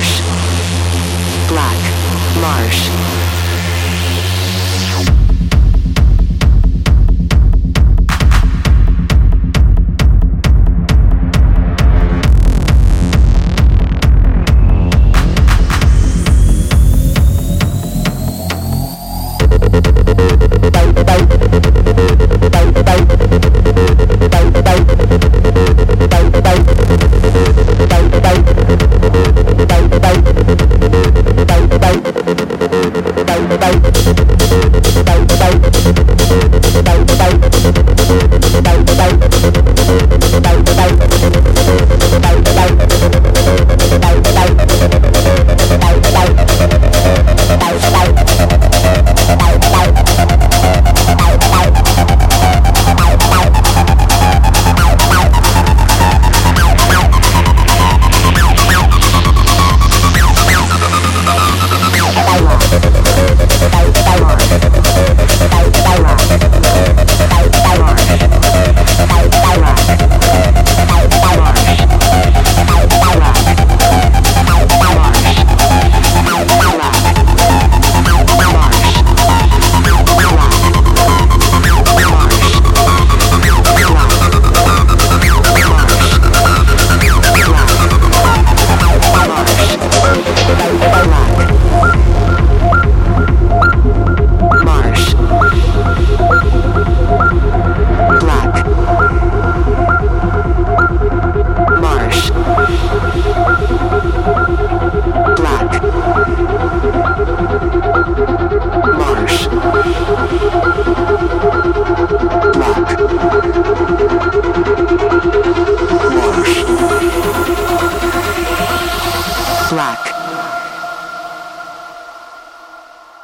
Marsh. Black Marsh. Bye. バイバイバイバイ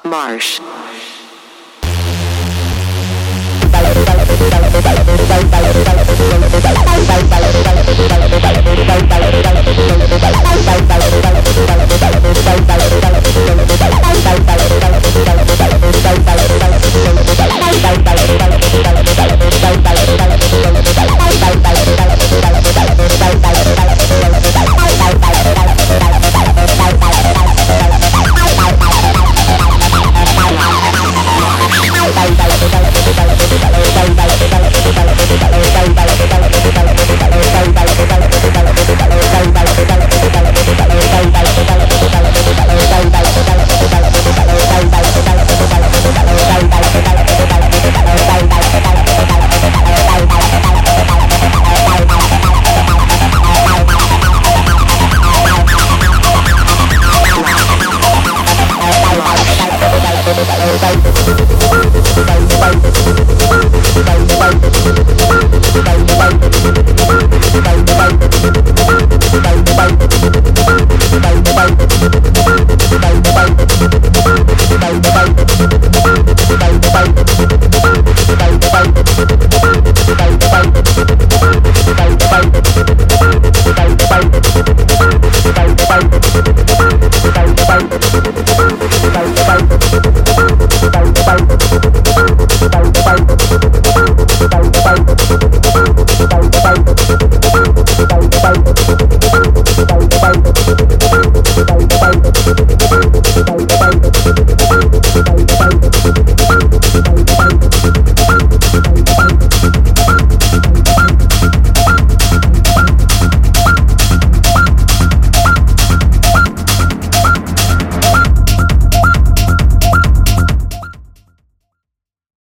Marsh. Bye.